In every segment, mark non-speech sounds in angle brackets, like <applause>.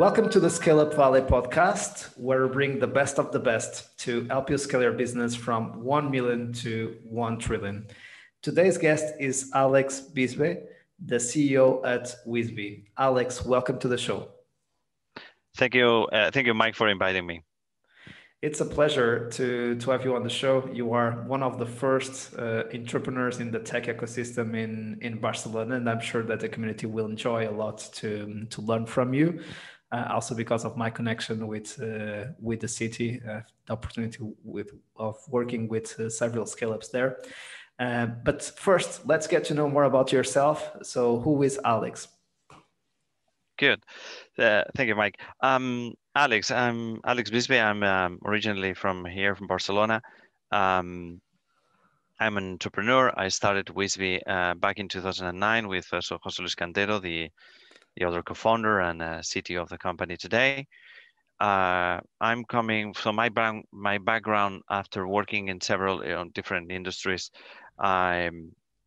Welcome to the Scale Up Valley podcast, where we bring the best of the best to help you scale your business from 1 million to 1 trillion. Today's guest is Alex Bisbe, the CEO at Whisbi. Alex, welcome to the show. Thank you. Uh, thank you, Mike, for inviting me. It's a pleasure to, to have you on the show. You are one of the first uh, entrepreneurs in the tech ecosystem in, in Barcelona, and I'm sure that the community will enjoy a lot to, to learn from you uh, also because of my connection with uh, with the city, uh, the opportunity with of working with uh, several scale ups there. Uh, but first, let's get to know more about yourself. So, who is Alex? Good, uh, thank you, Mike. Um, Alex, I'm Alex Bisbe. I'm um, originally from here, from Barcelona. Um, I'm an entrepreneur. I started Whisbi back in 2009 with Jose Luis Cantero, the the other co-founder and uh, CTO of the company today. Uh, I'm coming from my my background after working in several you know, different industries. I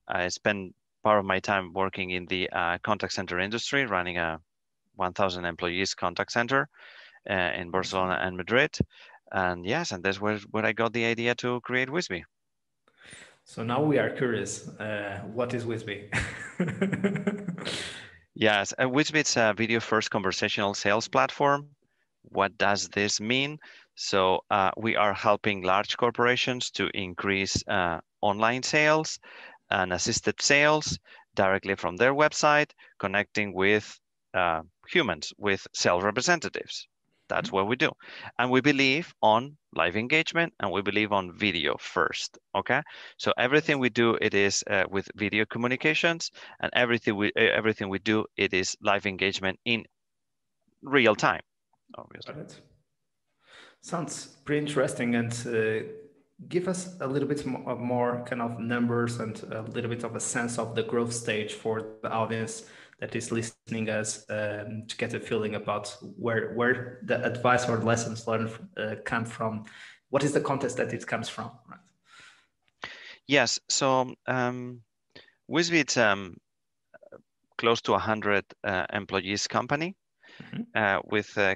I spent part of my time working in the uh, contact center industry, running a 1,000 employees contact center uh, in Barcelona and Madrid. And yes, and that's where, where I got the idea to create Whisbi. So now we are curious, uh, what is Whisbi? <laughs> Yes, and means a video first conversational sales platform. What does this mean? So uh, we are helping large corporations to increase uh, online sales and assisted sales directly from their website, connecting with uh, humans, with sales representatives. That's what we do. And we believe on live engagement and we believe on video first, okay? So everything we do, it is uh, with video communications and everything we, everything we do, it is live engagement in real time, obviously. Sounds pretty interesting and uh, give us a little bit more, more kind of numbers and a little bit of a sense of the growth stage for the audience that is listening us um, to get a feeling about where where the advice or lessons learned uh, come from. What is the context that it comes from? Right. Yes. So um, Whisbi, it's um, close to 100 uh, employees company mm-hmm. uh, with uh,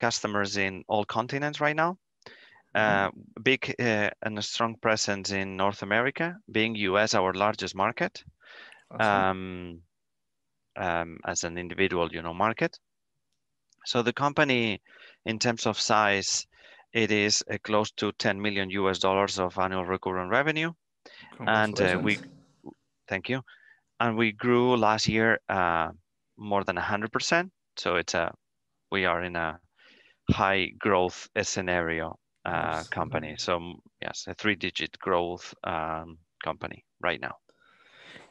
customers in all continents right now. Uh, mm-hmm. big uh, and a strong presence in North America, being US our largest market. Awesome. Um, um, as an individual, you know, market. So the company, in terms of size, it is uh, close to 10 million US dollars of annual recurring revenue, and uh, we, thank you, and we grew last year uh, more than 100 percent. So it's a, we are in a high growth scenario uh, company. So yes, a three-digit growth um, company right now.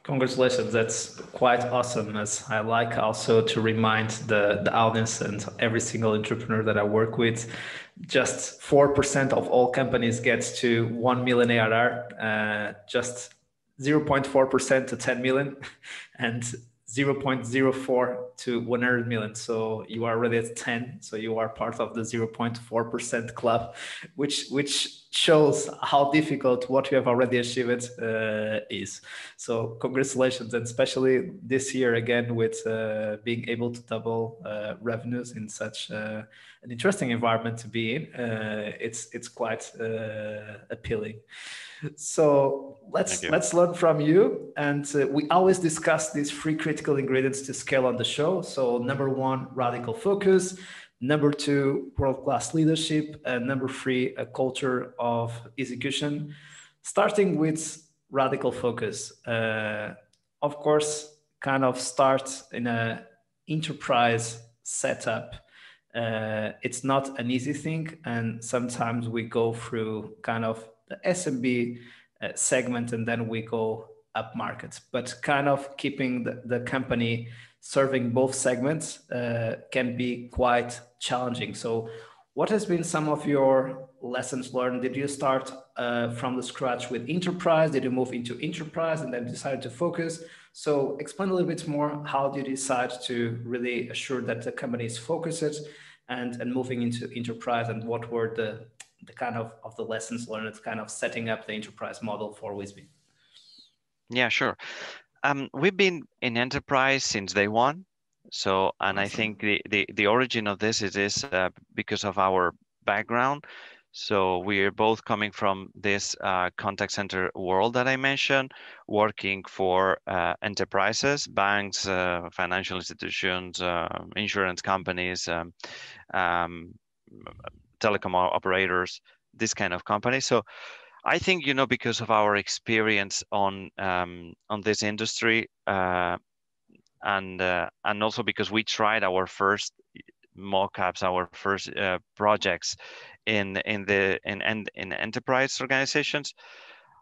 Congratulations, that's quite awesome. As I like also to remind the, the audience and every single entrepreneur that I work with, just 4% of all companies get to 1 million ARR, uh, just 0.4% to 10 million. <laughs> And 0.04 to 100 million. So you are already at 10. So you are part of the 0.4% club, which which shows how difficult what you have already achieved uh, is. So congratulations, and especially this year again with uh, being able to double uh, revenues in such uh, an interesting environment to be in. Uh, it's it's quite uh, appealing. So let's let's learn from you. And uh, we always discuss these three critical ingredients to scale on the show. So number one, radical focus. Number two, world-class leadership. And number three, a culture of execution. Starting with radical focus. Uh, of course, kind of start in a enterprise setup. Uh, it's not an easy thing, and sometimes we go through kind of the SMB uh, segment and then we go up market. But kind of keeping the, the company serving both segments uh, can be quite challenging. So, what has been some of your lessons learned? Did you start uh, from the scratch with enterprise? Did you move into enterprise and then decided to focus? So, explain a little bit more. How did you decide to really assure that the company is focused and, and moving into enterprise? And what were the the kind of of the lessons learned it's kind of setting up the enterprise model for Whisbi. Yeah, sure. Um, we've been in enterprise since day one. So, and. I think the, the, the origin of this is, is uh, because of our background. So we are both coming from this uh, contact center world that I mentioned, working for uh, enterprises, banks, uh, financial institutions, uh, insurance companies, um, um, telecom operators, this kind of companies. So I think you know because of our experience on um, on this industry, uh, and uh, and also because we tried our first mockups, our first uh, projects in in the in, in in enterprise organizations.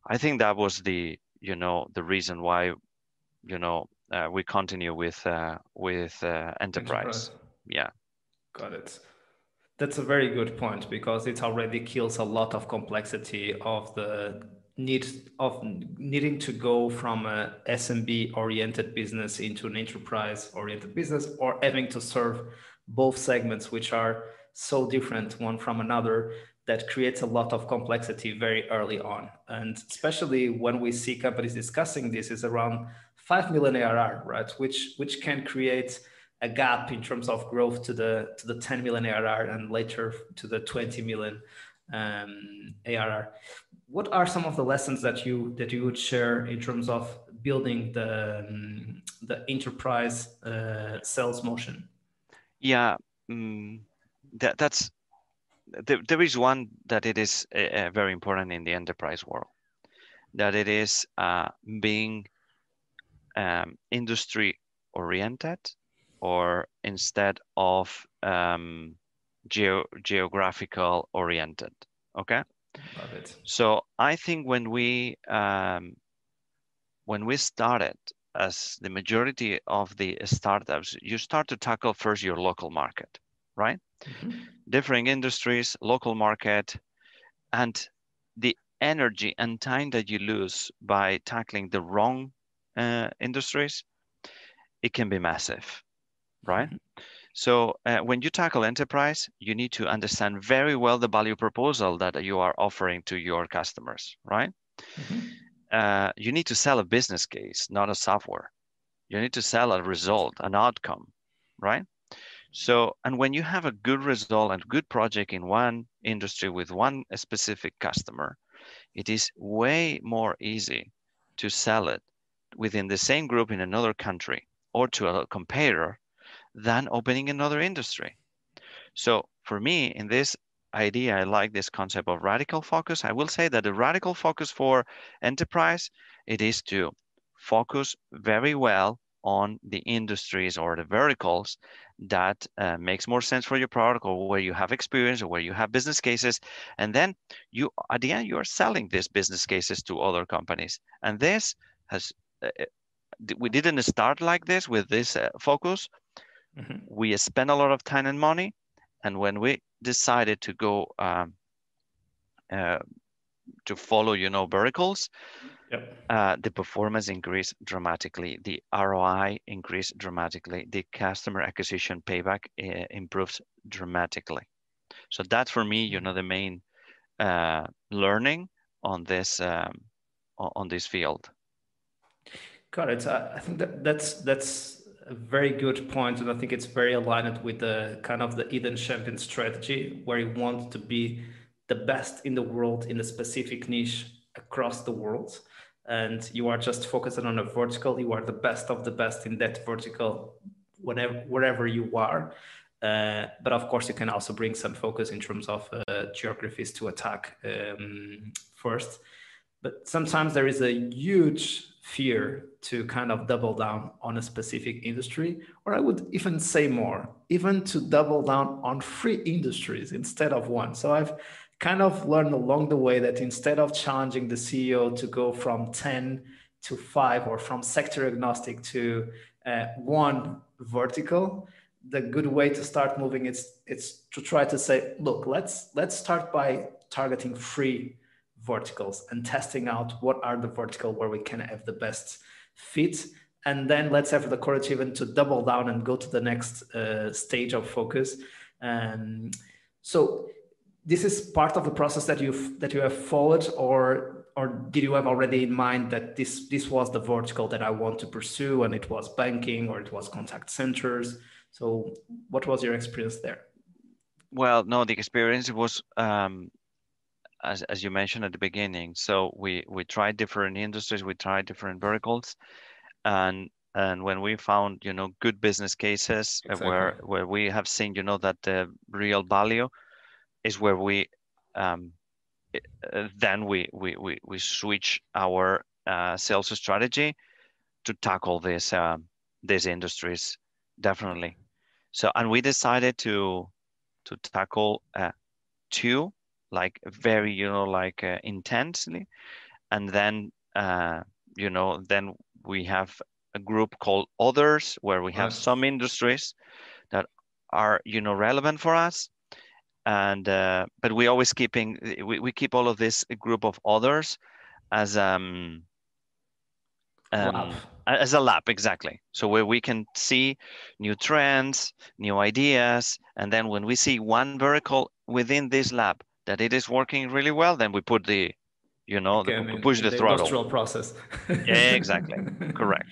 I think that was the you know the reason why you know uh, we continue with uh, with uh, enterprise. enterprise. Yeah, got it. That's a very good point because it already kills a lot of complexity of the need of needing to go from a SMB oriented business into an enterprise oriented business or having to serve both segments which are so different one from another that creates a lot of complexity very early on. And especially when we see companies discussing this is around 5 million ARR right? Which which can create a gap in terms of growth to the to the 10 million ARR and later to the 20 million um, ARR. What are some of the lessons that you that you would share in terms of building the um, the enterprise uh, sales motion? Yeah, um, that, that's there, there is one that it is uh, very important in the enterprise world that it is uh, being um, industry oriented or instead of um, geo geographical oriented. Okay. Love it. So I think when we um, when we started as the majority of the startups, you start to tackle first your local market, right? Mm-hmm. Differing industries, local market, and the energy and time that you lose by tackling the wrong uh, industries, it can be massive, right? Mm-hmm. So uh, when you tackle enterprise, you need to understand very well the value proposal that you are offering to your customers, right? Mm-hmm. Uh, you need to sell a business case, not a software. You need to sell a result, an outcome, right? So, and when you have a good result and good project in one industry with one specific customer, it is way more easy to sell it within the same group in another country or to a competitor than opening another industry. So for me, in this idea, I like this concept of radical focus. I will say that the radical focus for enterprise, it is to focus very well on the industries or the verticals that uh, makes more sense for your product or where you have experience or where you have business cases and then you at the end you are selling these business cases to other companies and this has uh, uh we didn't start like this with this uh, focus Mm-hmm. We spent a lot of time and money, and when we decided to go um, uh, to follow, you know, verticals, yep. uh, the performance increased dramatically, the ROI increased dramatically, the customer acquisition payback uh, improves dramatically. So that for me, you know, the main uh, learning on this um, on this field. Got it. I think that that's that's a very good point, and I think it's very aligned with the kind of the hidden champion strategy, where you want to be the best in the world in a specific niche across the world, and you are just focusing on a vertical. You are the best of the best in that vertical, whatever wherever you are. Uh, but of course, you can also bring some focus in terms of uh, geographies to attack um, first. But sometimes there is a huge fear to kind of double down on a specific industry, or I would even say more, even to double down on three industries instead of one. So I've kind of learned along the way that instead of challenging the CEO to go from 10 to five or from sector agnostic to uh, one vertical, the good way to start moving is it's to try to say, look, let's let's start by targeting three verticals and testing out what are the vertical where we can have the best fit and then let's have the courage even to double down and go to the next uh, stage of focus um, so this is part of the process that you've that you have followed or or did you have already in mind that this this was the vertical that I want to pursue, and it was banking or it was contact centers? So, what was your experience there? Well, no, the experience was um, as as you mentioned at the beginning. So we we tried different industries, we tried different verticals, and and when we found you know good business cases exactly. where where we have seen you know that the real value is where we um, uh, then we, we, we, we switch our uh, sales strategy to tackle this, uh, these industries, definitely. So, and we decided to, to tackle uh, two, like very, you know, like uh, intensely. And then, uh, you know, then we have a group called others where we have some industries that are, you know, relevant for us. And uh, but we always keeping we, we keep all of this group of others as um, um as a lab exactly. So where we can see new trends new ideas. And then when we see one vertical within this lab that it is working really well then we put the you know okay, the, I mean, push the, the throttle. industrial process. <laughs> Yeah exactly. Correct.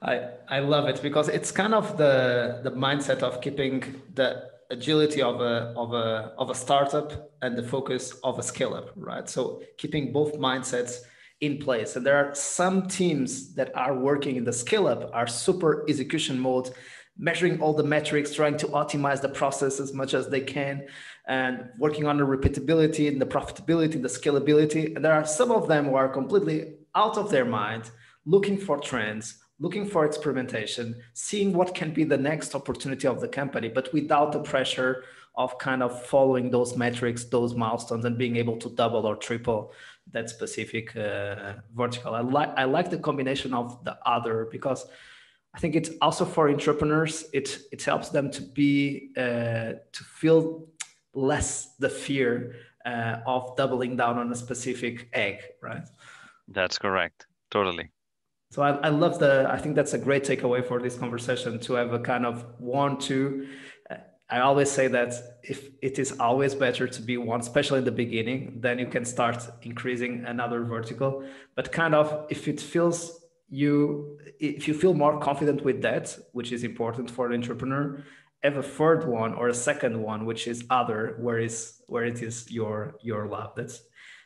I, I love it because it's kind of the the mindset of keeping the agility of a of a of a startup and the focus of a scale up right? So keeping both mindsets in place. And there are some teams that are working in the scale up are super execution mode measuring all the metrics trying to optimize the process as much as they can and working on the repeatability and the profitability and the scalability and there are some of them who are completely out of their mind looking for trends looking for experimentation, seeing what can be the next opportunity of the company, but without the pressure of kind of following those metrics, those milestones, and being able to double or triple that specific uh, vertical. I like I like the combination of the other because I think it's also for entrepreneurs. It it helps them to be uh, to feel less the fear uh, of doubling down on a specific egg, right? That's correct. Totally. So I, I love the, I think that's a great takeaway for this conversation to have a kind of one, two. Uh, I always say that if it is always better to be one, especially in the beginning, then you can start increasing another vertical. But kind of if it feels you, if you feel more confident with that, which is important for an entrepreneur, have a third one or a second one, which is other, where is where it is your your love That's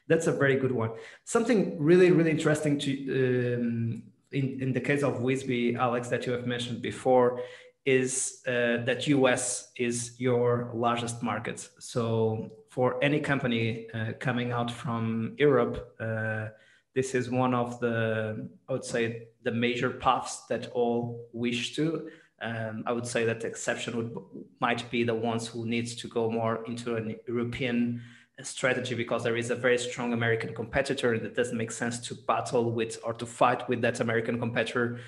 that's a very good one. Something really really interesting to um, in, in the case of Whisbi, Alex, that you have mentioned before, is uh, that US is your largest market. So for any company uh, coming out from Europe, uh, this is one of the, I would say, the major paths that all wish to. Um, I would say that the exception would might be the ones who needs to go more into an European strategy because there is a very strong American competitor it doesn't make sense to battle with or to fight with that American competitor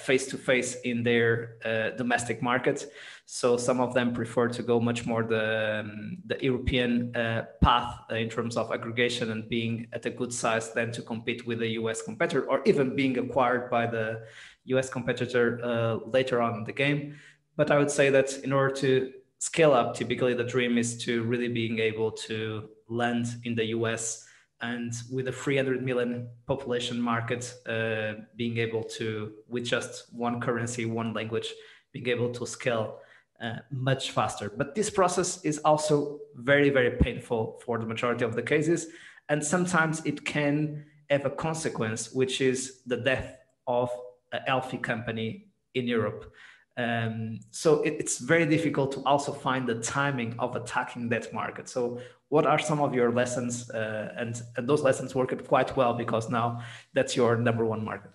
face to face in their uh, domestic market. So some of them prefer to go much more the, um, the European uh, path in terms of aggregation and being at a good size than to compete with a US competitor or even being acquired by the US competitor uh, later on in the game. But I would say that in order to scale up, typically the dream is to really being able to land in the US and with a 300 million population market, uh, being able to, with just one currency, one language, being able to scale uh, much faster. But this process is also very, very painful for the majority of the cases. And sometimes it can have a consequence, which is the death of a healthy company in Europe. Um, so it, it's very difficult to also find the timing of attacking that market. So what are some of your lessons? Uh, and, and those lessons worked quite well because now that's your number one market.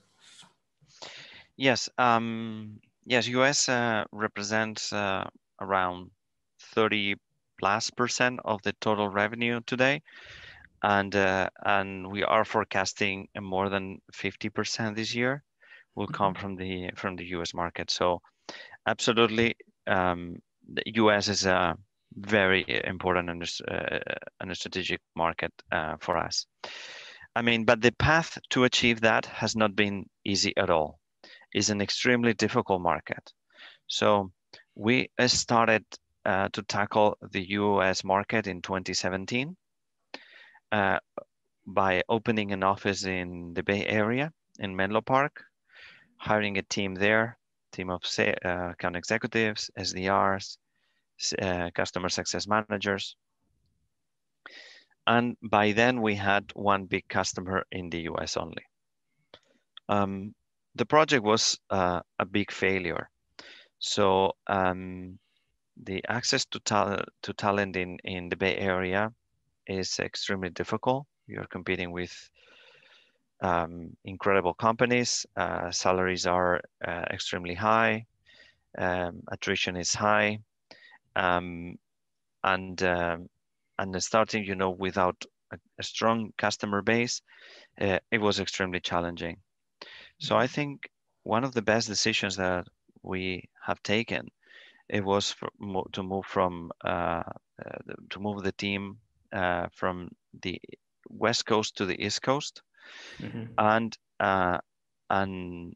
Yes, um, yes, US uh, represents uh, around 30 plus percent of the total revenue today. And, uh, and we are forecasting more than 50% this year will come mm-hmm. from the from the US market. So absolutely. Um, the US is a very important and, uh, and a strategic market uh, for us. I mean, but the path to achieve that has not been easy at all. It's an extremely difficult market. So we started uh, to tackle the US market in 2017. Uh, by opening an office in the Bay Area in Menlo Park, hiring a team there, team of uh, account executives, SDRs, uh, customer success managers. And by then we had one big customer in the US only. Um, the project was uh, a big failure. So um, the access to, ta to talent in, in the Bay Area is extremely difficult. You're competing with um, incredible companies. Uh, salaries are uh, extremely high. Um, attrition is high. Um, and um, and starting, you know, without a, a strong customer base, uh, it was extremely challenging. So I think one of the best decisions that we have taken it was for, to move from uh, uh, to move the team uh, from the west coast to the east coast, mm-hmm. and uh, and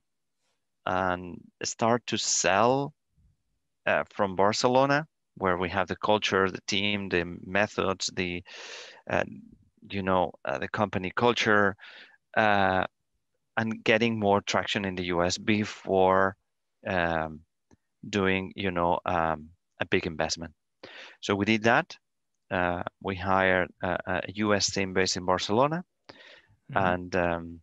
and start to sell uh, from Barcelona, where we have the culture, the team, the methods, the uh, you know the company culture, and getting more traction in the US before um, doing, you know, um, a big investment. So we did that. Uh, we hired a, a, US team based in Barcelona mm-hmm. and um,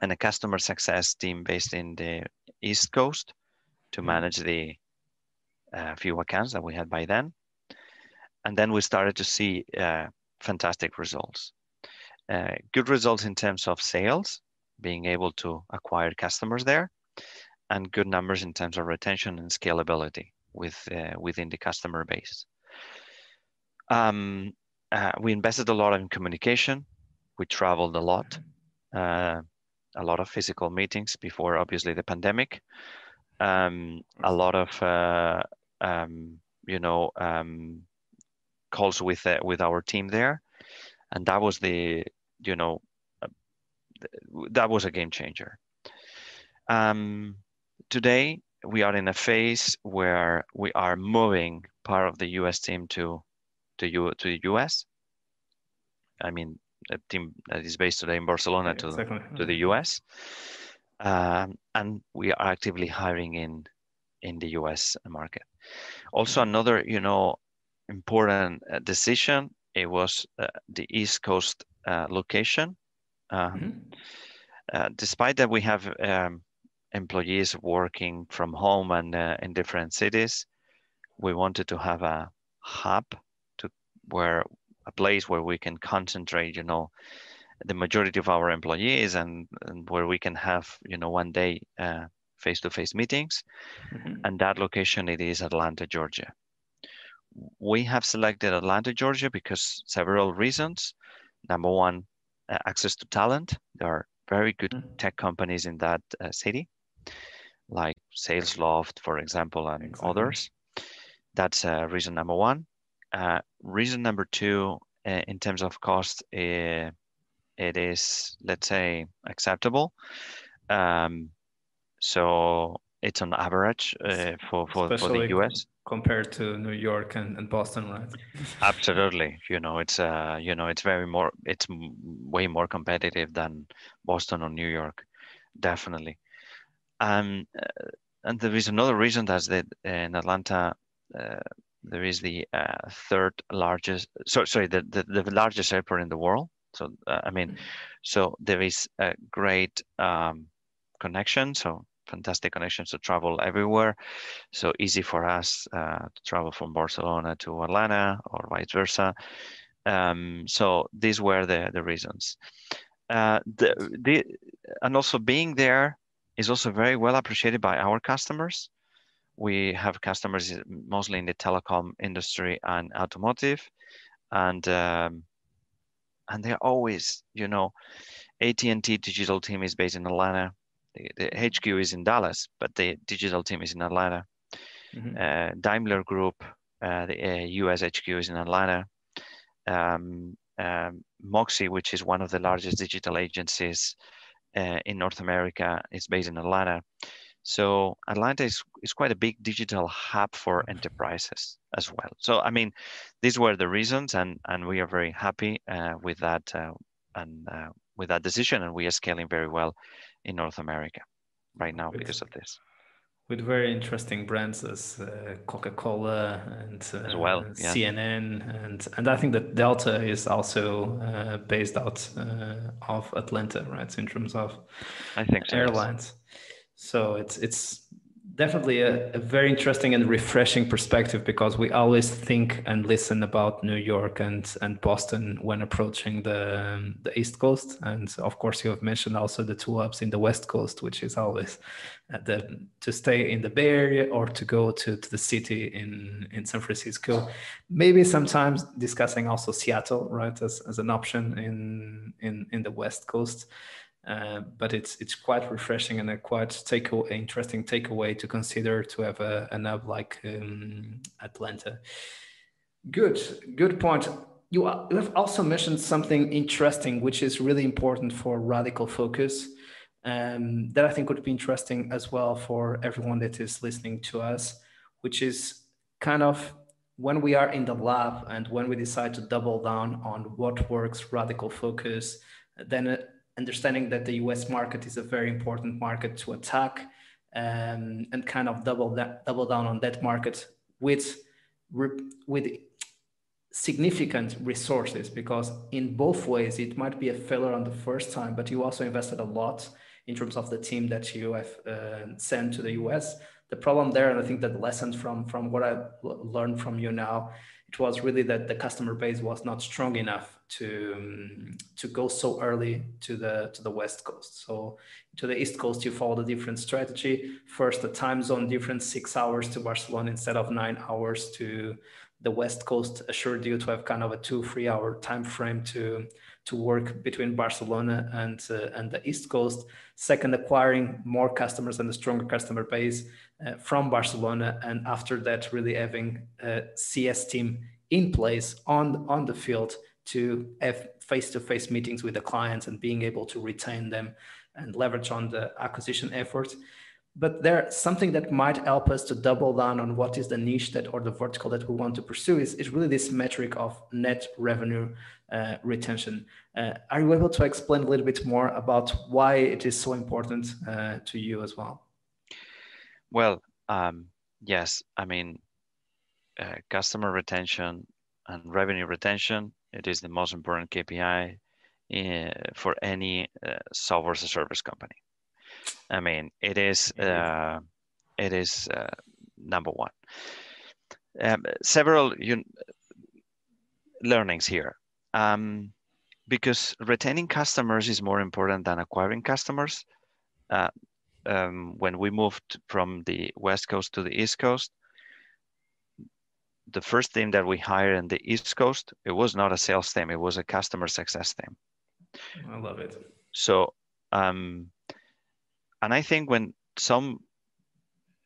and a customer success team based in the East Coast to mm-hmm. manage the uh, few accounts that we had by then. And then we started to see uh, fantastic results. Uh, good results in terms of sales, being able to acquire customers there, and good numbers in terms of retention and scalability with uh, within the customer base. Um, uh, we invested a lot in communication. We traveled a lot, uh, a lot of physical meetings before, obviously, the pandemic. Um, a lot of, uh, um, you know, um, calls with uh, with our team there, and that was the, you know, that was a game changer. Um, today, we are in a phase where we are moving part of the US team to to, U, to the US. I mean, a team that is based today in Barcelona to, exactly. to the US. Um, and we are actively hiring in in the US market. Also, another, you know, important uh, decision, it was uh, the East Coast uh, location um, mm-hmm. uh, despite that, we have um, employees working from home and uh, in different cities. We wanted to have a hub to where a place where we can concentrate, you know, the majority of our employees and, and where we can have, you know, one day uh, face-to-face meetings. Mm-hmm. And that location it is Atlanta, Georgia. We have selected Atlanta, Georgia because several reasons. Number one, access to talent. There are very good mm-hmm. tech companies in that uh, city, like SalesLoft, for example, and exactly. others. That's uh, reason number one. Uh, reason number two, uh, in terms of cost, uh, it is, let's say, acceptable. Um, so it's on average for, for, for the US compared to New York and, and Boston, right? <laughs> Absolutely. You know, it's uh, you know, it's very more, it's way more competitive than Boston or New York, definitely. Um, uh, and there is another reason that's that in Atlanta, uh, there is the uh, third largest, so, sorry, the, the, the largest airport in the world. So, uh, I mean, mm-hmm. so there is a great um, connection. So fantastic connections to travel everywhere. So easy for us uh, to travel from Barcelona to Atlanta or vice versa. Um, so these were the, the reasons. Uh, the, the, and also being there is also very well appreciated by our customers. We have customers mostly in the telecom industry and automotive, and um, and they're always, you know, AT&T digital team is based in Atlanta the, the HQ is in Dallas, but the digital team is in Atlanta. Mm-hmm. Uh, Daimler Group, uh, the uh, US HQ is in Atlanta. Um, um, Moxie, which is one of the largest digital agencies uh, in North America, is based in Atlanta. So Atlanta is, is quite a big digital hub for enterprises as well. So I mean, these were the reasons, and and we are very happy uh, with that uh, and uh, with that decision, and we are scaling very well in North America right now because of this. With very interesting brands as uh, Coca-Cola and uh, as well, yeah. CNN, and and I think that Delta is also uh, based out uh, of Atlanta, right? In terms of I think so, airlines. Yes. So it's it's definitely a, a, very interesting and refreshing perspective because we always think and listen about New York and and Boston when approaching the um, the East Coast, and of course you have mentioned also the two hubs in the West Coast, which is always uh, the to stay in the Bay Area or to go to, to the city in in San Francisco, maybe sometimes discussing also Seattle, right, as, as an option in in in the West Coast. Uh, but it's it's quite refreshing and a quite take interesting takeaway to consider to have a, an hub like um, Atlanta. Good, good point. You, you have also mentioned something interesting, which is really important for radical focus. Um, that I think would be interesting as well for everyone that is listening to us, which is kind of when we are in the lab and when we decide to double down on what works, radical focus, then understanding that the US market is a very important market to attack um, and kind of double that double down on that market with with significant resources because in both ways it might be a failure on the first time but you also invested a lot in terms of the team that you have uh, sent to the us the problem there and i think that the lesson from from what i learned from you now it was really that the customer base was not strong enough to um, to go so early to the to the west coast. So to the east coast you follow a different strategy. First the time zone difference six hours to barcelona instead of nine hours to the west coast assured you to have kind of a two three hour time frame to to work between barcelona and uh, and the east coast. Second acquiring more customers and a stronger customer base uh, from barcelona and after that really having a cs team in place on on the field to have face-to-face meetings with the clients and being able to retain them and leverage on the acquisition efforts but there's something that might help us to double down on what is the niche that or the vertical that we want to pursue is, is really this metric of net revenue uh, retention. Uh, are you able to explain a little bit more about why it is so important uh, to you as well? Well um, yes. I mean uh, customer retention and revenue retention it is the most important KPI in, for any uh, software as a service company. I mean, it is uh, it is uh, number one. Um, several you, learnings here, um, because retaining customers is more important than acquiring customers. Uh, um, when we moved from the west coast to the east coast, the first team that we hired in the East Coast, it was not a sales team, it was a customer success team. I love it. So, um, and I think when some,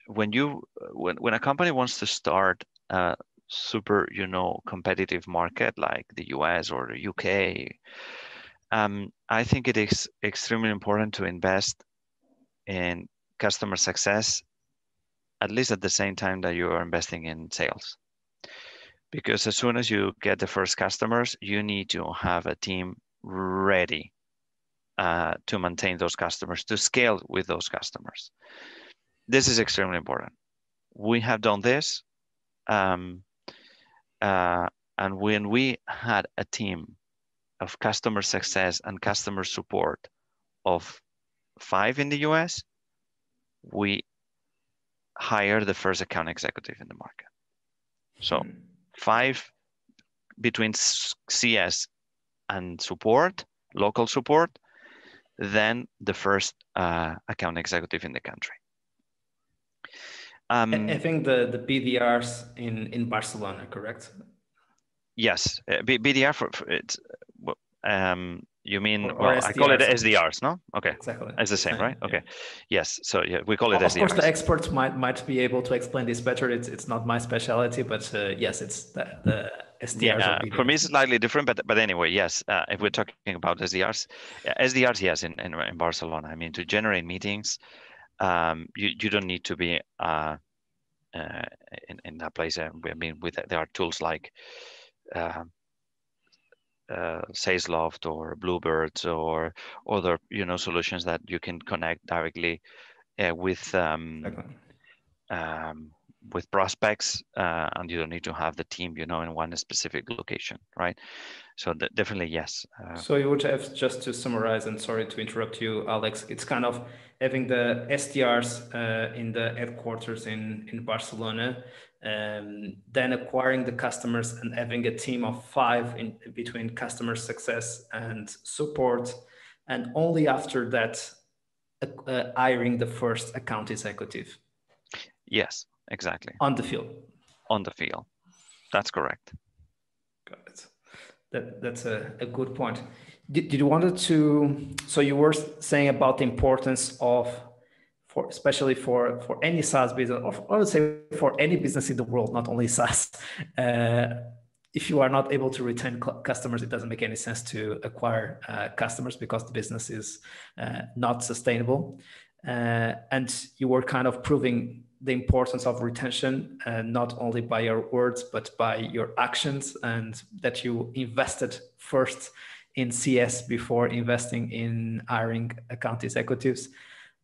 when you, when, when a company wants to start a super, you know, competitive market like the US or the UK, um, I think it is extremely important to invest in customer success, at least at the same time that you are investing in sales because as soon as you get the first customers, you need to have a team ready uh, to maintain those customers, to scale with those customers. This is extremely important. We have done this. Um, uh, and when we had a team of customer success and customer support of five in the US, we hired the first account executive in the market. So mm-hmm five between CS and support, local support, then the first uh, account executive in the country. Um, I think the, the BDRs in, in Barcelona, correct? Yes, uh, BDR for, for it's um, you mean, or, well, I call it SDRs, no? Okay. Exactly. It's the same, right? Okay. Yeah. Yes. So yeah, we call it of SDRs. Of course, the experts might might be able to explain this better. It's it's not my specialty, but uh, yes, it's the, the SDRs. Yeah, for me, it's slightly different, but but anyway, yes. Uh, if we're talking about SDRs, SDRs, yes, in, in, in Barcelona. I mean, to generate meetings, um, you you don't need to be uh, uh in in that place. Uh, I mean, with there are tools like. Uh, Salesloft or Bluebirds or other you know solutions that you can connect directly uh, with um, um, with prospects uh, and you don't need to have the team you know in one specific location right? So definitely yes uh, so you would have just to summarize and sorry to interrupt you alex it's kind of having the sdrs uh, in the headquarters in in barcelona um, then acquiring the customers and having a team of five in between customer success and support. And only after that uh, hiring the first account executive. Yes exactly. On the field. On the field. That's correct. Got it. That, that's a, a good point. Did, did you wanted to so you were saying about the importance of for especially for for any SaaS business, or I would say for any business in the world, not only SaaS. <laughs> Uh, if you are not able to retain customers, it doesn't make any sense to acquire uh, customers because the business is uh, not sustainable. Uh, and you were kind of proving the importance of retention, uh, not only by your words, but by your actions, and that you invested first in CS before investing in hiring account executives.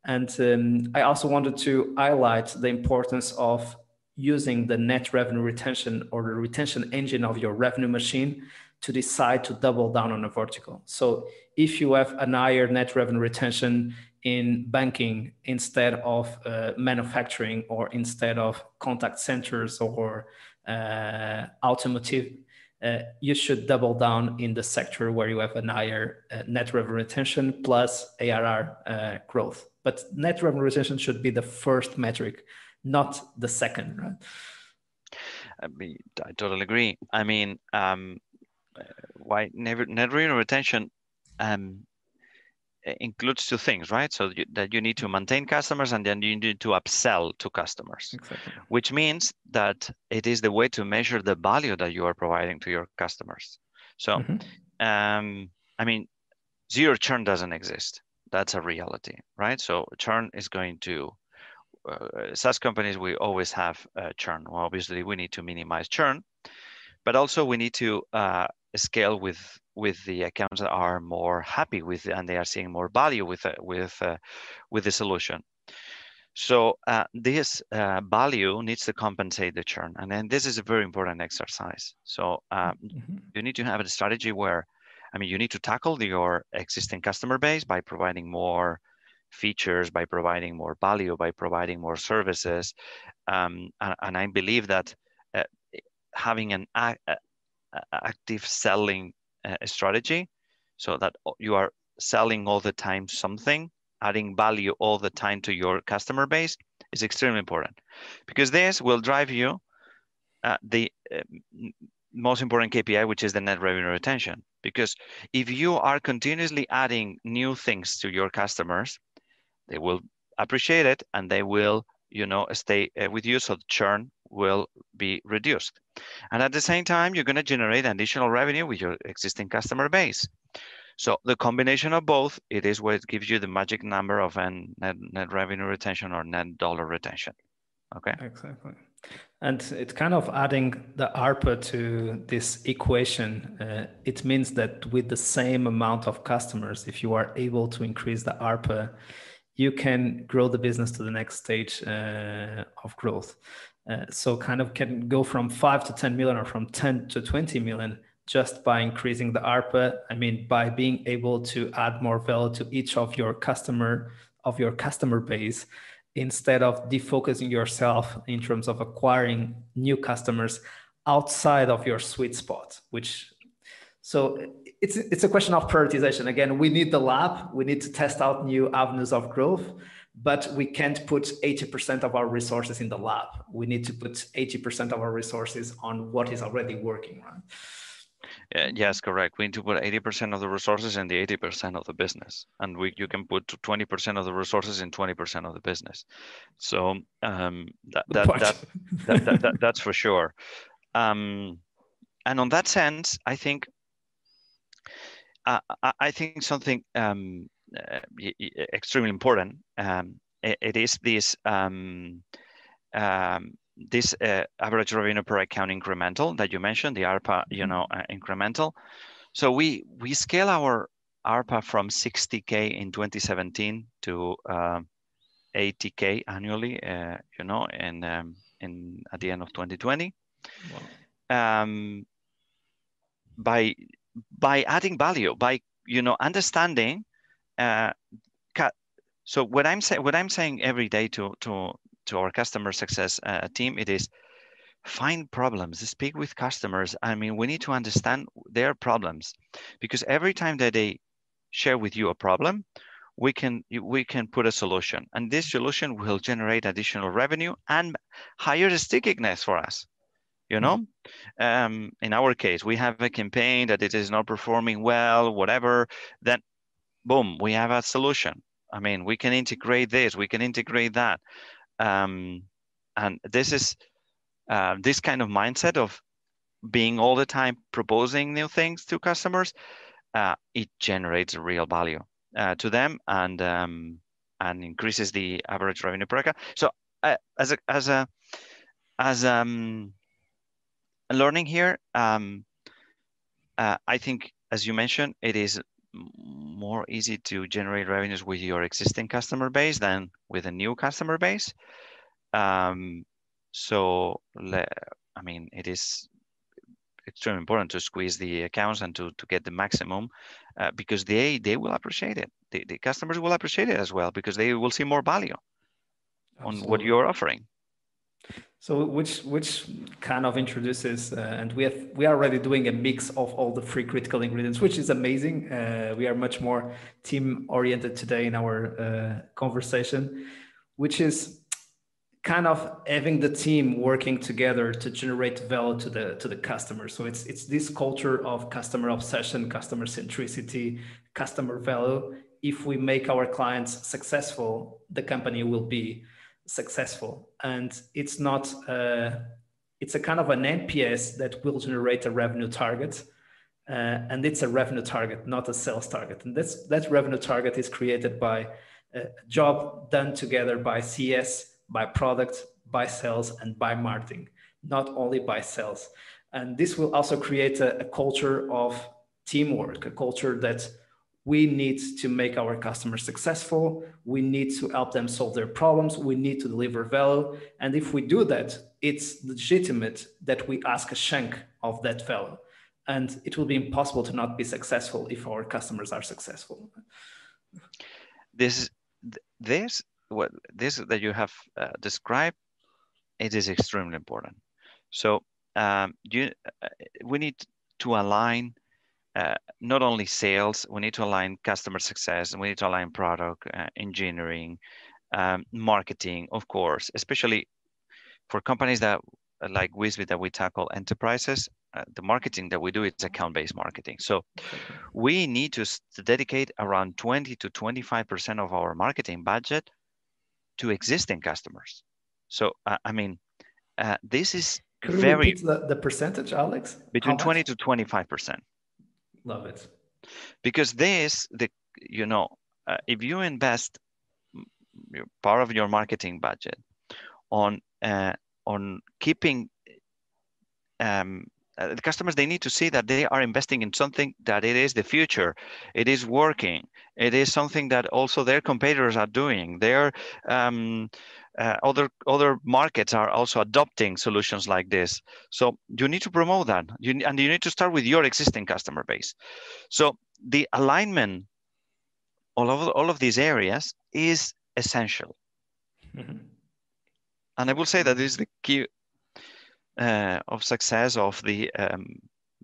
And um, I also wanted to highlight the importance of using the net revenue retention or the retention engine of your revenue machine to decide to double down on a vertical. So if you have an higher net revenue retention in banking instead of uh, manufacturing or instead of contact centers or uh, automotive, uh, you should double down in the sector where you have a higher uh, net revenue retention plus ARR uh, growth. But net revenue retention should be the first metric, not the second, right? I, mean, I totally agree. I mean, um, why net, net revenue retention um, includes two things, right? So you, that you need to maintain customers and then you need to upsell to customers, exactly. which means that it is the way to measure the value that you are providing to your customers. So, mm-hmm. um, I mean, zero churn doesn't exist that's a reality, right? So churn is going to uh, SaaS companies, we always have uh, churn. Well, obviously, we need to minimize churn, but also we need to uh, scale with with the accounts that are more happy with and they are seeing more value with uh, with uh, with the solution. So uh, this value needs to compensate the churn, and then this is a very important exercise. So um, mm-hmm. you need to have a strategy where I mean, you need to tackle your existing customer base by providing more features, by providing more value, by providing more services. Um, and, and, I believe that uh, having an a, a, active selling uh, strategy so that you are selling all the time something, adding value all the time to your customer base is extremely important because this will drive you uh, the uh, most important KPI, which is the net revenue retention. Because if you are continuously adding new things to your customers, they will appreciate it and they will, you know, stay uh, with you. So the churn will be reduced. And at the same time, you're going to generate additional revenue with your existing customer base. So the combination of both, it is what gives you the magic number of net, net revenue retention or net dollar retention. Okay. Exactly. And it's kind of adding the ARPA to this equation. Uh, it means that with the same amount of customers, if you are able to increase the ARPA, you can grow the business to the next stage uh, of growth. Uh, so kind of can go from five to 10 million or from 10 to 20 million just by increasing the ARPA. I mean, by being able to add more value to each of your customer of your customer base instead of defocusing yourself in terms of acquiring new customers outside of your sweet spot which so it's it's a question of prioritization. Again we need the lab. We need to test out new avenues of growth but we can't put 80% of our resources in the lab. We need to put 80% of our resources on what is already working right yes, correct. We need to put 80% of the resources in the 80% of the business. And we, you can put 20% of the resources in 20% of the business. So um, that, that, that, that, that, that, that's for sure. Um, and on that sense, I think uh, I think something um, uh, extremely important. Um, it, it is this um, um, this uh, average revenue per account incremental that you mentioned, the ARPA, you mm-hmm. know, uh, incremental. so we we scale our ARPA from 60k in 2017 to uh, 80k annually, uh, you know, and um, in at the end of 2020. Wow. Um, by by adding value, by you know understanding. Uh, so what I'm saying, what I'm saying every day to to to our customer success uh, team, it is find problems, speak with customers. I mean, we need to understand their problems because every time that they share with you a problem, we can we can put a solution, and this solution will generate additional revenue and higher stickiness for us. You know, mm-hmm. um, in our case, we have a campaign that it is not performing well, whatever. Then, boom, we have a solution. I mean, we can integrate this, we can integrate that, um, and this is uh, this kind of mindset of being all the time proposing new things to customers. Uh, it generates real value uh, to them and um, and increases the average revenue per account. So uh, as a as a as um learning here, um, uh, I think as you mentioned, it is more easy to generate revenues with your existing customer base than with a new customer base. Um, so I mean, it is extremely important to squeeze the accounts and to, to get the maximum uh, because they they will appreciate it. The, the customers will appreciate it as well because they will see more value Absolutely. on what you're offering. So which which kind of introduces uh, and we have we are already doing a mix of all the free critical ingredients, which is amazing. Uh, we are much more team oriented today in our uh, conversation, which is kind of having the team working together to generate value to the to the customer so it's it's this culture of customer obsession customer centricity customer value if we make our clients successful the company will be successful and it's not uh, it's a kind of an nps that will generate a revenue target uh, and it's a revenue target not a sales target and that's that revenue target is created by a job done together by cs by product, by sales, and by marketing, not only by sales. And this will also create a, a culture of teamwork, a culture that we need to make our customers successful. We need to help them solve their problems. We need to deliver value. And if we do that, it's legitimate that we ask a chunk of that value. And it will be impossible to not be successful if our customers are successful. This, this what this that you have uh, described, it is extremely important. So um, you, uh, we need to align uh, not only sales, we need to align customer success, and we need to align product uh, engineering, um, marketing, of course, especially for companies that like Whisbi that we tackle enterprises, uh, the marketing that we do is account-based marketing. So we need to, to dedicate around 20 to 25% of our marketing budget to existing customers. So uh, I mean, uh, this is Could very the, the percentage, Alex? Between 20 to 25 percent. Love it. Because this, the you know, uh, if you invest part of your marketing budget on uh, on keeping um, uh, the customers they need to see that they are investing in something that it is the future. It is working. It is something that also their competitors are doing. Their um, uh, other other markets are also adopting solutions like this. So you need to promote that. You, and you need to start with your existing customer base. So the alignment all of all of these areas is essential. Mm-hmm. and i will say that this is the key of success of the um,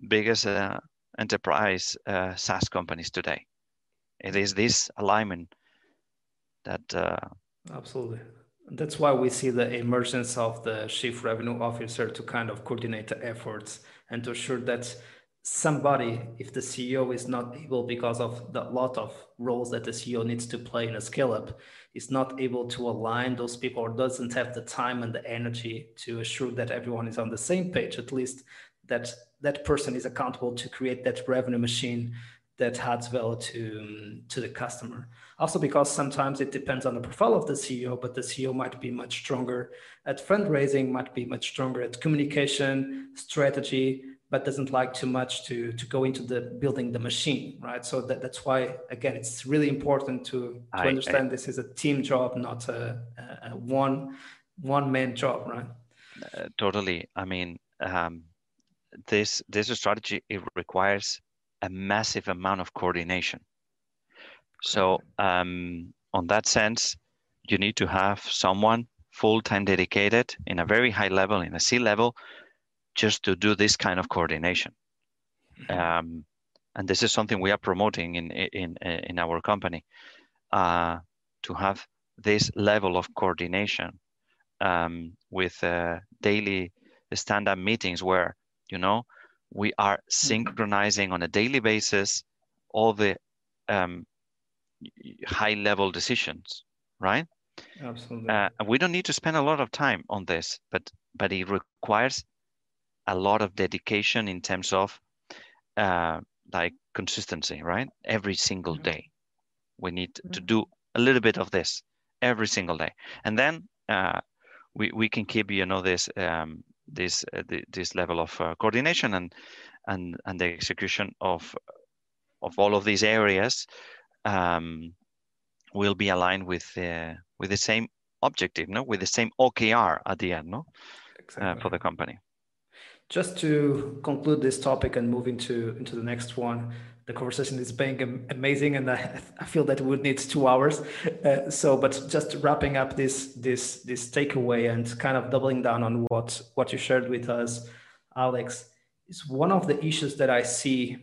biggest uh, enterprise uh, SaaS companies today. It is this alignment that. Uh, Absolutely. That's why we see the emergence of the chief revenue officer to kind of coordinate the efforts and to ensure that somebody, if the CEO is not able because of the lot of roles that the CEO needs to play in a scale up, is not able to align those people or doesn't have the time and the energy to assure that everyone is on the same page, at least that that person is accountable to create that revenue machine that adds value to, to the customer. Also, because sometimes it depends on the profile of the CEO, but the CEO might be much stronger at fundraising, might be much stronger at communication, strategy, but doesn't like too much to to go into the building the machine, right? So that, that's why again it's really important to, to I, understand I, this is a team job, not a, a, one one man job, right? Uh, totally. I mean, um, this this strategy it requires a massive amount of coordination. So um, on that sense, you need to have someone full-time dedicated in a very high level, in a C level, just to do this kind of coordination. Mm-hmm. Um, and this is something we are promoting in in in our company uh, to have this level of coordination um, with uh, daily stand-up meetings where you know we are mm-hmm. synchronizing on a daily basis all the um, high-level decisions, right? Absolutely. Uh, we don't need to spend a lot of time on this, but but it requires a lot of dedication in terms of uh, like consistency, right? Every single mm-hmm. day, we need to mm-hmm. do a little bit of this every single day, and then uh, we we can keep you know this um, this uh, the, this level of uh, coordination and and and the execution of of all of these areas um, will be aligned with uh, with the same objective, no, with the same OKR at the end, no, exactly. uh, for the company. Just to conclude this topic and move into into the next one, the conversation is being amazing, and I, I feel that we would need two hours. Uh, so, but just wrapping up this this this takeaway and kind of doubling down on what what you shared with us, Alex, is one of the issues that I see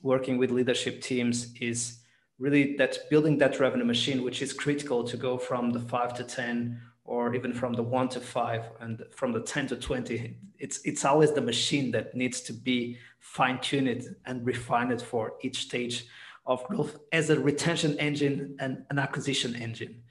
working with leadership teams is really that building that revenue machine, which is critical to go from the five to 10 or even from the one to five and from the 10 to 20. It's, it's always the machine that needs to be fine tuned and refined for each stage of growth as a retention engine and an acquisition engine.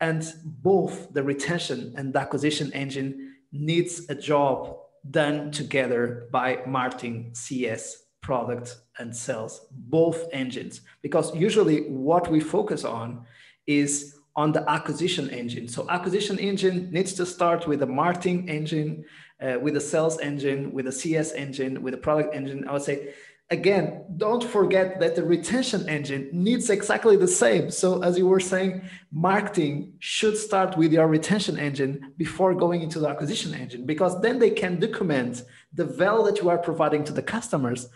And both the retention and the acquisition engine needs a job done together by marketing, CS, product and sales, both engines. Because usually what we focus on is on the acquisition engine. So acquisition engine needs to start with a marketing engine, uh, with a sales engine, with a CS engine, with a product engine. I would say, again, don't forget that the retention engine needs exactly the same. So as you were saying, marketing should start with your retention engine before going into the acquisition engine, because then they can document the value that you are providing to the customers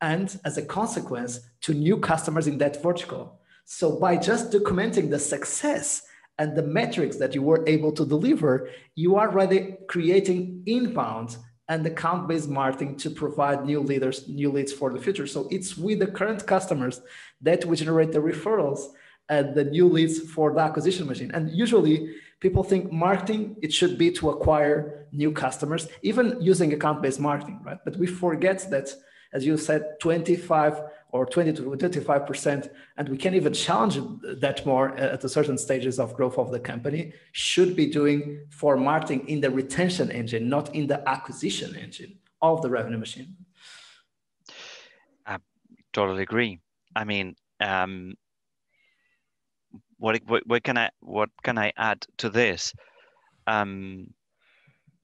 and as a consequence to new customers in that vertical. So by just documenting the success and the metrics that you were able to deliver, you are already creating inbound and account-based marketing to provide new leaders, new leads for the future. So it's with the current customers that we generate the referrals and the new leads for the acquisition machine. And usually people think marketing, it should be to acquire new customers, even using account-based marketing, right? But we forget that as you said, 25 or 20 to 25%, and we can even challenge that more at the certain stages of growth of the company, should be doing for marketing in the retention engine, not in the acquisition engine of the revenue machine. I totally agree. I mean, um, what, what, what can I what can I add to this? Um,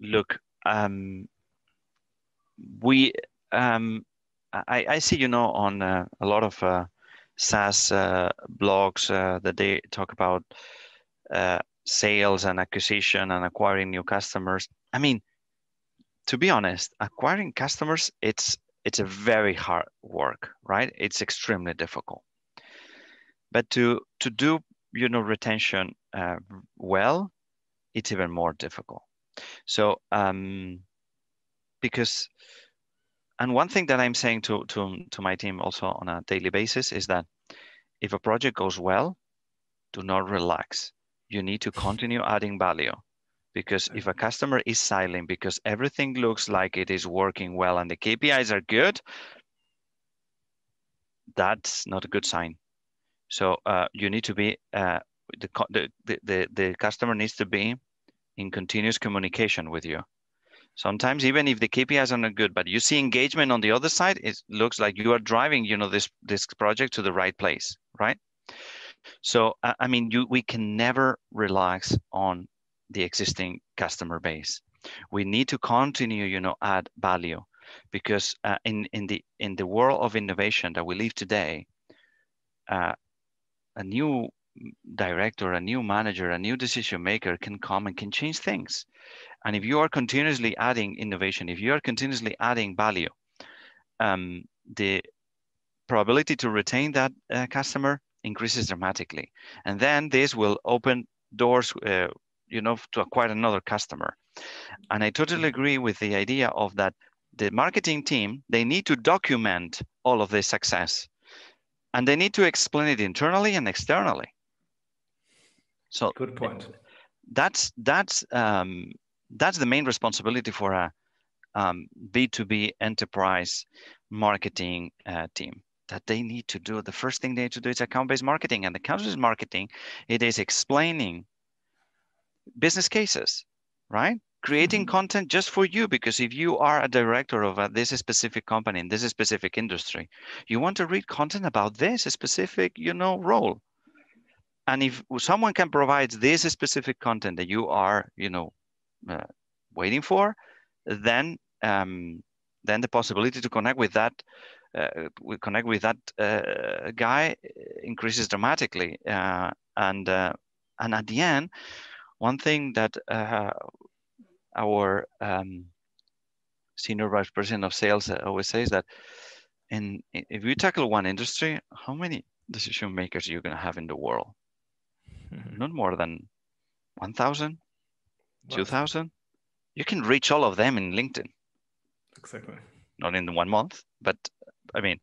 look, um, we um, I, I see, you know, on uh, a lot of uh, SaaS uh, blogs uh, that they talk about uh, sales and acquisition and acquiring new customers. I mean, to be honest, acquiring customers, it's it's a very hard work, right? It's extremely difficult. But to to do, you know, retention uh, well, it's even more difficult. So um, because and one thing that I'm saying to, to, to my team also on a daily basis is that if a project goes well, do not relax. You need to continue adding value because if a customer is silent because everything looks like it is working well and the KPIs are good, that's not a good sign. So uh, you need to be uh, the, the the the customer needs to be in continuous communication with you. Sometimes even if the KPIs are not good, but you see engagement on the other side, it looks like you are driving, you know, this this project to the right place, right? So I mean, you we can never relax on the existing customer base. We need to continue, you know, add value. because uh, in in the in the world of innovation that we live today, uh, a new director, a new manager, a new decision maker can come and can change things. And if you are continuously adding innovation, if you are continuously adding value, um, the probability to retain that uh, customer increases dramatically. And then this will open doors, uh, you know, to acquire another customer. And I totally agree with the idea of that the marketing team, they need to document all of this success and they need to explain it internally and externally. So good point. That's that's um, that's the main responsibility for a um, B2B enterprise marketing uh, team that they need to do. The first thing they need to do is account-based marketing, and the account-based marketing it is explaining business cases, right? Creating mm-hmm. content just for you because if you are a director of a, this specific company in this specific industry, you want to read content about this specific, you know, role. And if someone can provide this specific content that you are, you know, uh, waiting for, then um, then the possibility to connect with that uh, we connect with that uh, guy increases dramatically. Uh, and uh, and at the end, one thing that uh, our um, senior vice president of sales always says that, in if you tackle one industry, how many decision makers are you going to have in the world? Mm-hmm. Not more than 1,000, 2,000. You can reach all of them in LinkedIn. Exactly. Not in one month, but I mean,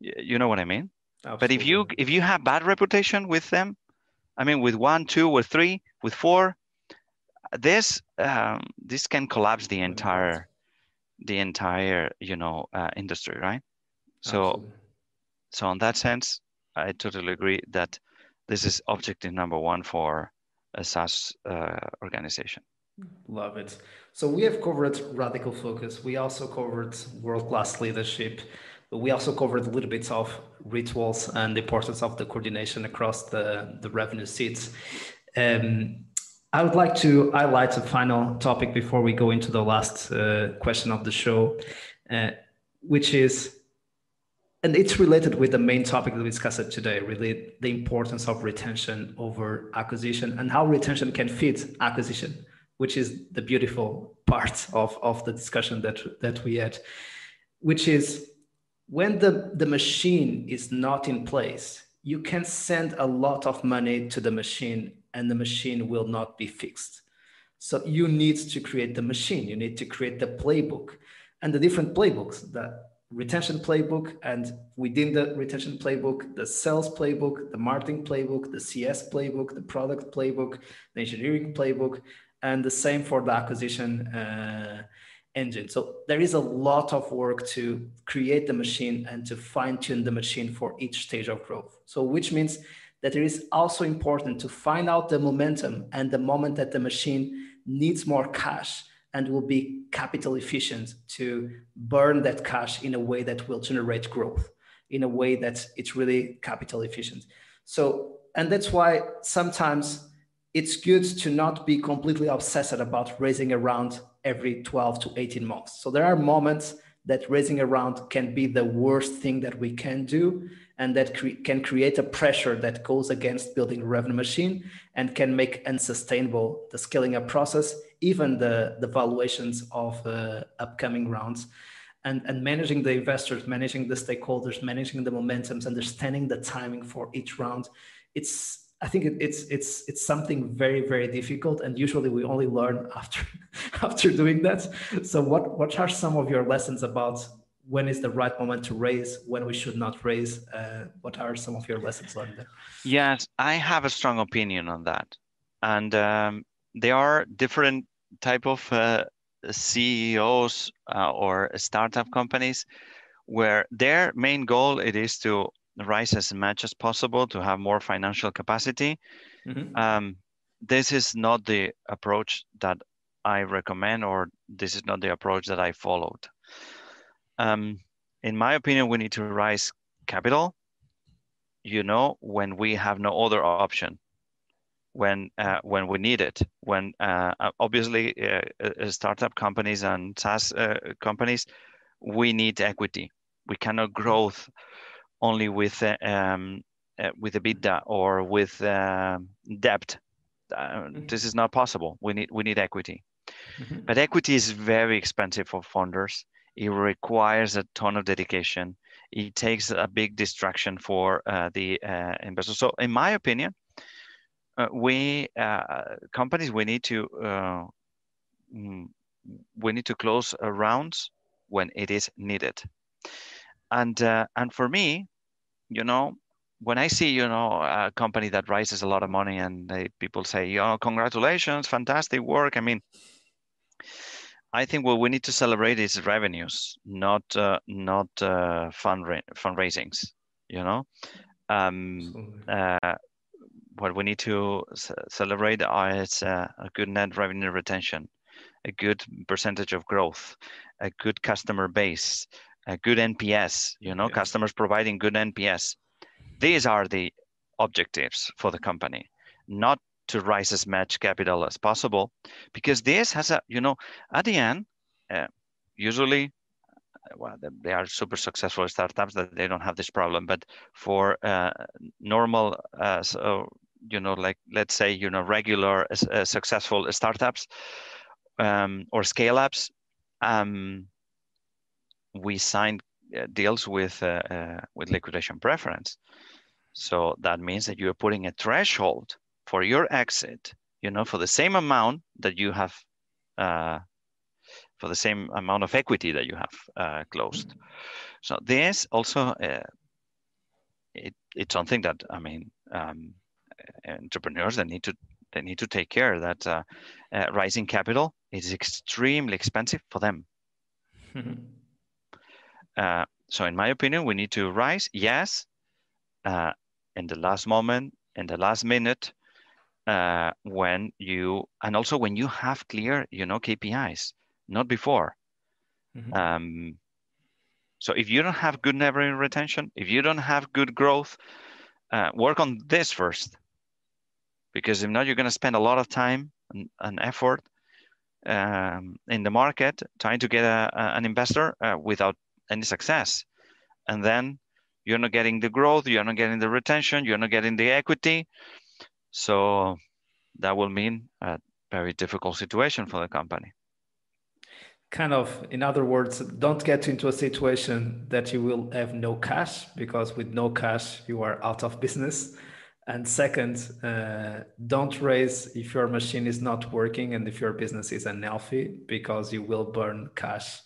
you know what I mean. Absolutely. But if you if you have bad reputation with them, I mean, with one, two, or three, with four, this um, this can collapse the entire the entire you know uh, industry, right? So Absolutely. so in that sense, I totally agree that this is objective number one for a SaaS uh, organization. Love it. So we have covered radical focus. We also covered world-class leadership. We also covered a little bit of rituals and the importance of the coordination across the, the revenue seats. Um, I would like to highlight a final topic before we go into the last uh, question of the show, uh, which is, and it's related with the main topic that we discussed today, really the importance of retention over acquisition and how retention can fit acquisition, which is the beautiful <laughs> part of, of the discussion that, that we had, which is when the, the machine is not in place, you can send a lot of money to the machine and the machine will not be fixed. So you need to create the machine. You need to create the playbook and the different playbooks, the retention playbook, and within the retention playbook, the sales playbook, the marketing playbook, the CS playbook, the product playbook, the engineering playbook, and the same for the acquisition uh, engine. So there is a lot of work to create the machine and to fine tune the machine for each stage of growth. So which means that it is also important to find out the momentum and the moment that the machine needs more cash and will be capital efficient to burn that cash in a way that will generate growth in a way that it's really capital efficient. So, and that's why sometimes it's good to not be completely obsessed about raising a round every 12 to 18 months. So there are moments that raising a round can be the worst thing that we can do and that cre- can create a pressure that goes against building a revenue machine and can make unsustainable the scaling up process even the, the valuations of uh, upcoming rounds and, and managing the investors managing the stakeholders managing the momentums understanding the timing for each round it's I think it, it's it's it's something very very difficult, and usually we only learn after <laughs> after doing that. So, what what are some of your lessons about when is the right moment to raise, when we should not raise? Uh, what are some of your lessons learned there? Yes, I have a strong opinion on that, and um, there are different type of uh, CEOs uh, or startup companies where their main goal it is to rise as much as possible to have more financial capacity. Mm-hmm. Um, this is not the approach that I recommend, or this is not the approach that I followed. Um, in my opinion, we need to rise capital, you know, when we have no other option, when uh, when we need it, when uh, obviously uh, uh startup companies and SaaS uh, companies we need equity. We cannot grow only with uh, um, uh, with EBITDA or with debt. Mm-hmm. This is not possible. We need we need equity. Mm-hmm. But equity is very expensive for funders. It requires a ton of dedication. It takes a big distraction for uh, the uh, investor. So, in my opinion, we uh, companies we need to uh, mm, we need to close rounds when it is needed. And uh, and for me, you know, when I see, you know, a company that raises a lot of money and they, people say, you know, congratulations, fantastic work. I mean, I think what we need to celebrate is revenues, not uh, not uh, fundra- fundraisings. You know, um, uh, what we need to celebrate is uh, a good net revenue retention, a good percentage of growth, a good customer base, a good NPS. You know, yes. customers providing good NPS. These are the objectives for the company, not to raise as much capital as possible because this has a you know at the end uh, usually well they are super successful startups that they don't have this problem but for uh, normal uh, so you know like let's say you know regular uh, successful startups um, or scale ups um, we signed uh, deals with uh, with liquidation preference so that means that you are putting a threshold for your exit, you know, for the same amount that you have, uh, for the same amount of equity that you have uh, closed. So this also, uh, it, it's something that I mean, um, entrepreneurs that need to they need to take care that uh, uh, rising capital is extremely expensive for them. <laughs> uh, so, in my opinion, we need to rise. Yes, uh, in the last moment, in the last minute, uh, when you and also when you have clear you know kpis not before mm-hmm. um, so if you don't have good revenue retention if you don't have good growth uh, work on this first because if not you're going to spend a lot of time and, and effort um, in the market trying to get a, a, an investor uh, without any success and then you're not getting the growth you're not getting the retention you're not getting the equity so that will mean a very difficult situation for the company. Kind of, in other words, don't get into a situation that you will have no cash because with no cash, you are out of business. And second, uh, don't raise if your machine is not working and if your business is unhealthy because you will burn cash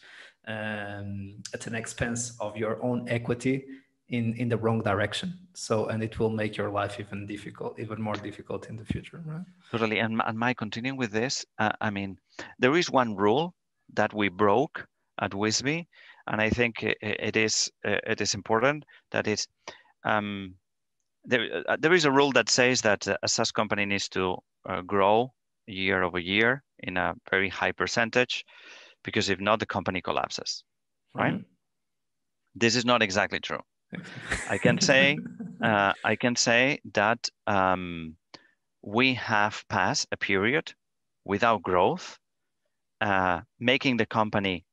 um, at an expense of your own equity in in the wrong direction. So and it will make your life even difficult even more difficult in the future right? Totally. And, and my continuing with this uh, i mean there is one rule that we broke at Whisbi, and i think it, it is uh, it is important that um, there, uh, there is a rule that says that a SaaS company needs to uh, grow year over year in a very high percentage because if not the company collapses right mm-hmm. this is not exactly true <laughs> I can say uh, I can say that um, we have passed a period without growth, uh, making the company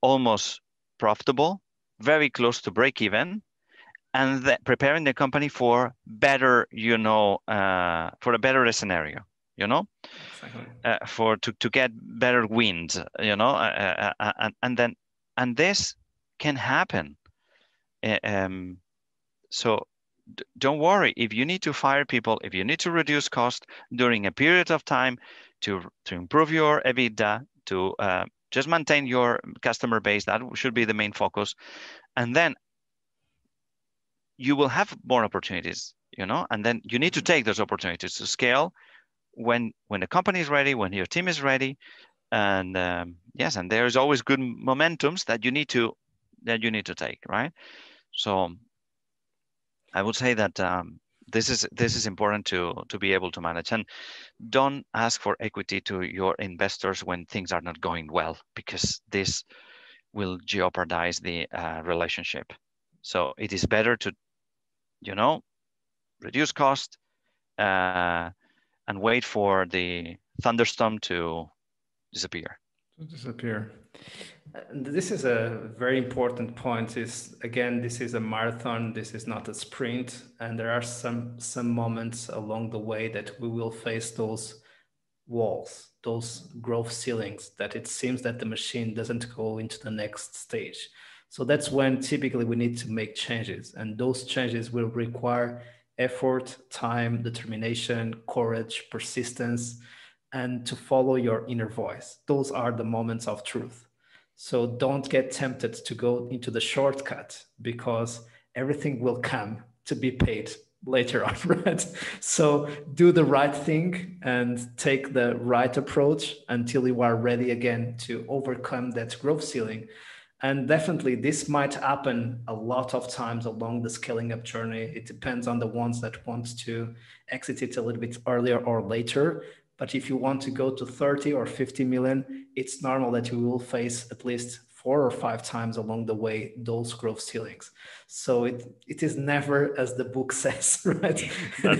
almost profitable, very close to break even, and preparing the company for better, you know, uh, for a better scenario, you know, exactly. Uh, for to, to get better wins, you know, uh, uh, and, and then and this can happen um, so don't worry if you need to fire people, if you need to reduce cost during a period of time to to improve your EBITDA, to uh, just maintain your customer base. That should be the main focus, and then you will have more opportunities. You know, and then you need to take those opportunities to scale when when the company is ready, when your team is ready, and um, yes, and there is always good momentums that you need to that you need to take, right? So I would say that um, this is this is important to to be able to manage and don't ask for equity to your investors when things are not going well because this will jeopardize the uh, relationship. So it is better to, you know, reduce cost uh, and wait for the thunderstorm to disappear. To disappear. this is a very important point is again this is a marathon this is not a sprint and there are some some moments along the way that we will face those walls those growth ceilings that it seems that the machine doesn't go into the next stage so that's when typically we need to make changes and those changes will require effort time determination courage persistence and to follow your inner voice. Those are the moments of truth. So don't get tempted to go into the shortcut because everything will come to be paid later <laughs> on, right? So do the right thing and take the right approach until you are ready again to overcome that growth ceiling. And definitely, this might happen a lot of times along the scaling up journey. It depends on the ones that want to exit it a little bit earlier or later. But if you want to go to 30 or 50 million, it's normal that you will face at least four or five times along the way those growth ceilings. So it it is never as the book <laughs> says, right? <laughs> I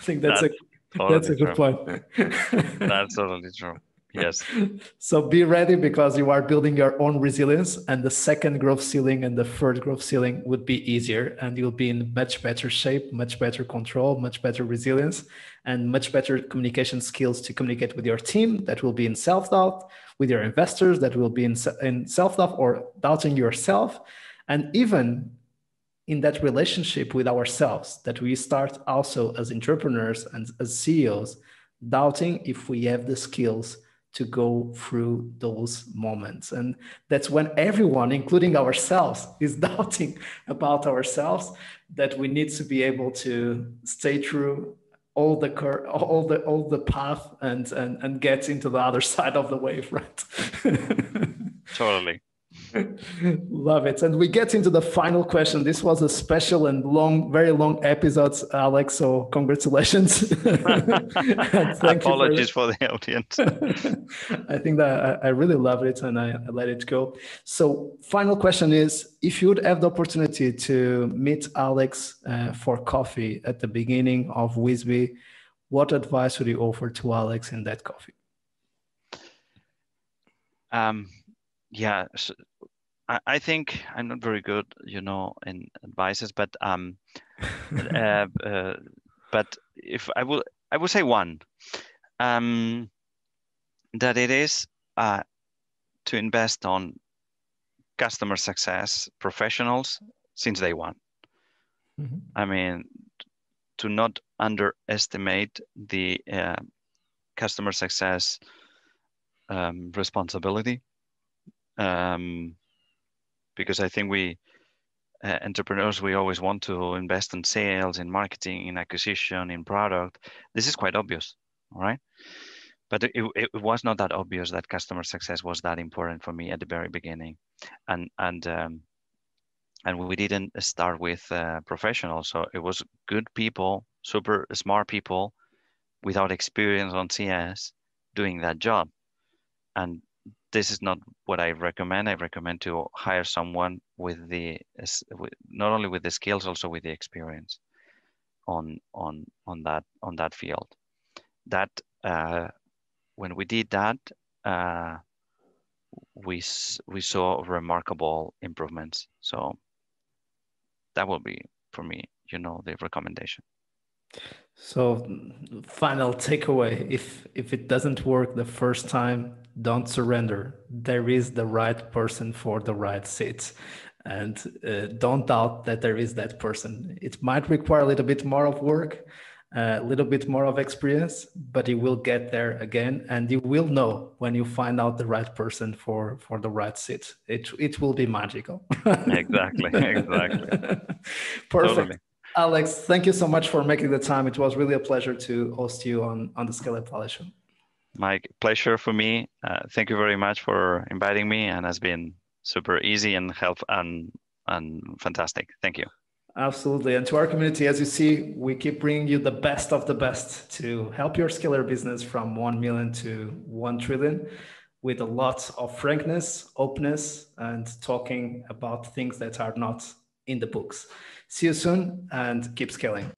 think that's, that's a totally that's a good true. point. that's totally true. Yes. <laughs> so be ready because you are building your own resilience, and the second growth ceiling and the third growth ceiling would be easier, and you'll be in much better shape, much better control, much better resilience, and much better communication skills to communicate with your team that will be in self doubt, with your investors that will be in, in self doubt or doubting yourself, and even in that relationship with ourselves that we start also as entrepreneurs and as CEOs doubting if we have the skills to go through those moments. And that's when everyone, including ourselves, <laughs> is doubting about ourselves that we need to be able to stay true all the cur- all the all the path and and and get into the other <laughs> side of the wave right <laughs> totally Love it. And we get into the final question. This was a special and long, very long episode, Alex. So congratulations. <laughs> Apologies for, for, the audience. <laughs> I think that I, I really love it and I, I, let it go. So final question is, if you would have the opportunity to meet Alex uh, for coffee at the beginning of Whisbi, what advice would you offer to Alex in that coffee? Um, yeah, so I, I think I'm not very good, you know, in advices, but um, <laughs> uh, uh, but if I will, I will say one, um, that it is uh, to invest on customer success professionals since day one. Mm-hmm. I mean, to not underestimate the uh, customer success um, responsibility um, because I think we uh, entrepreneurs we always want to invest in sales, in marketing, in acquisition, in product. This is quite obvious, right. But it, it was not that obvious that customer success was that important for me at the very beginning, and and um, and we didn't start with uh, professionals. So it was good people, super smart people, without experience on CS, doing that job, and this is not what I recommend. I recommend to hire someone with the not only with the skills, also with the experience on on on that on that field. That uh, when we did that, uh, we we saw remarkable improvements. So that will be for me, you know, the recommendation. So, final takeaway: if if it doesn't work the first time, don't surrender. There is the right person for the right seat, and uh, don't doubt that there is that person. It might require a little bit more of work, a little bit more of experience, but you will get there again, and you will know when you find out the right person for for the right seat. It it will be magical. <laughs> exactly. Exactly. <laughs> Perfect. Totally. Alex, thank you so much for making the time. It was really a pleasure to host you on, on the Scale Up. My pleasure for me. Uh, thank you very much for inviting me, and has been super easy and help and and fantastic. Thank you. Absolutely. And to our community, as you see, we keep bringing you the best of the best to help your scalar business from 1 million to 1 trillion with a lot of frankness, openness, and talking about things that are not in the books. See you soon and keep scaling.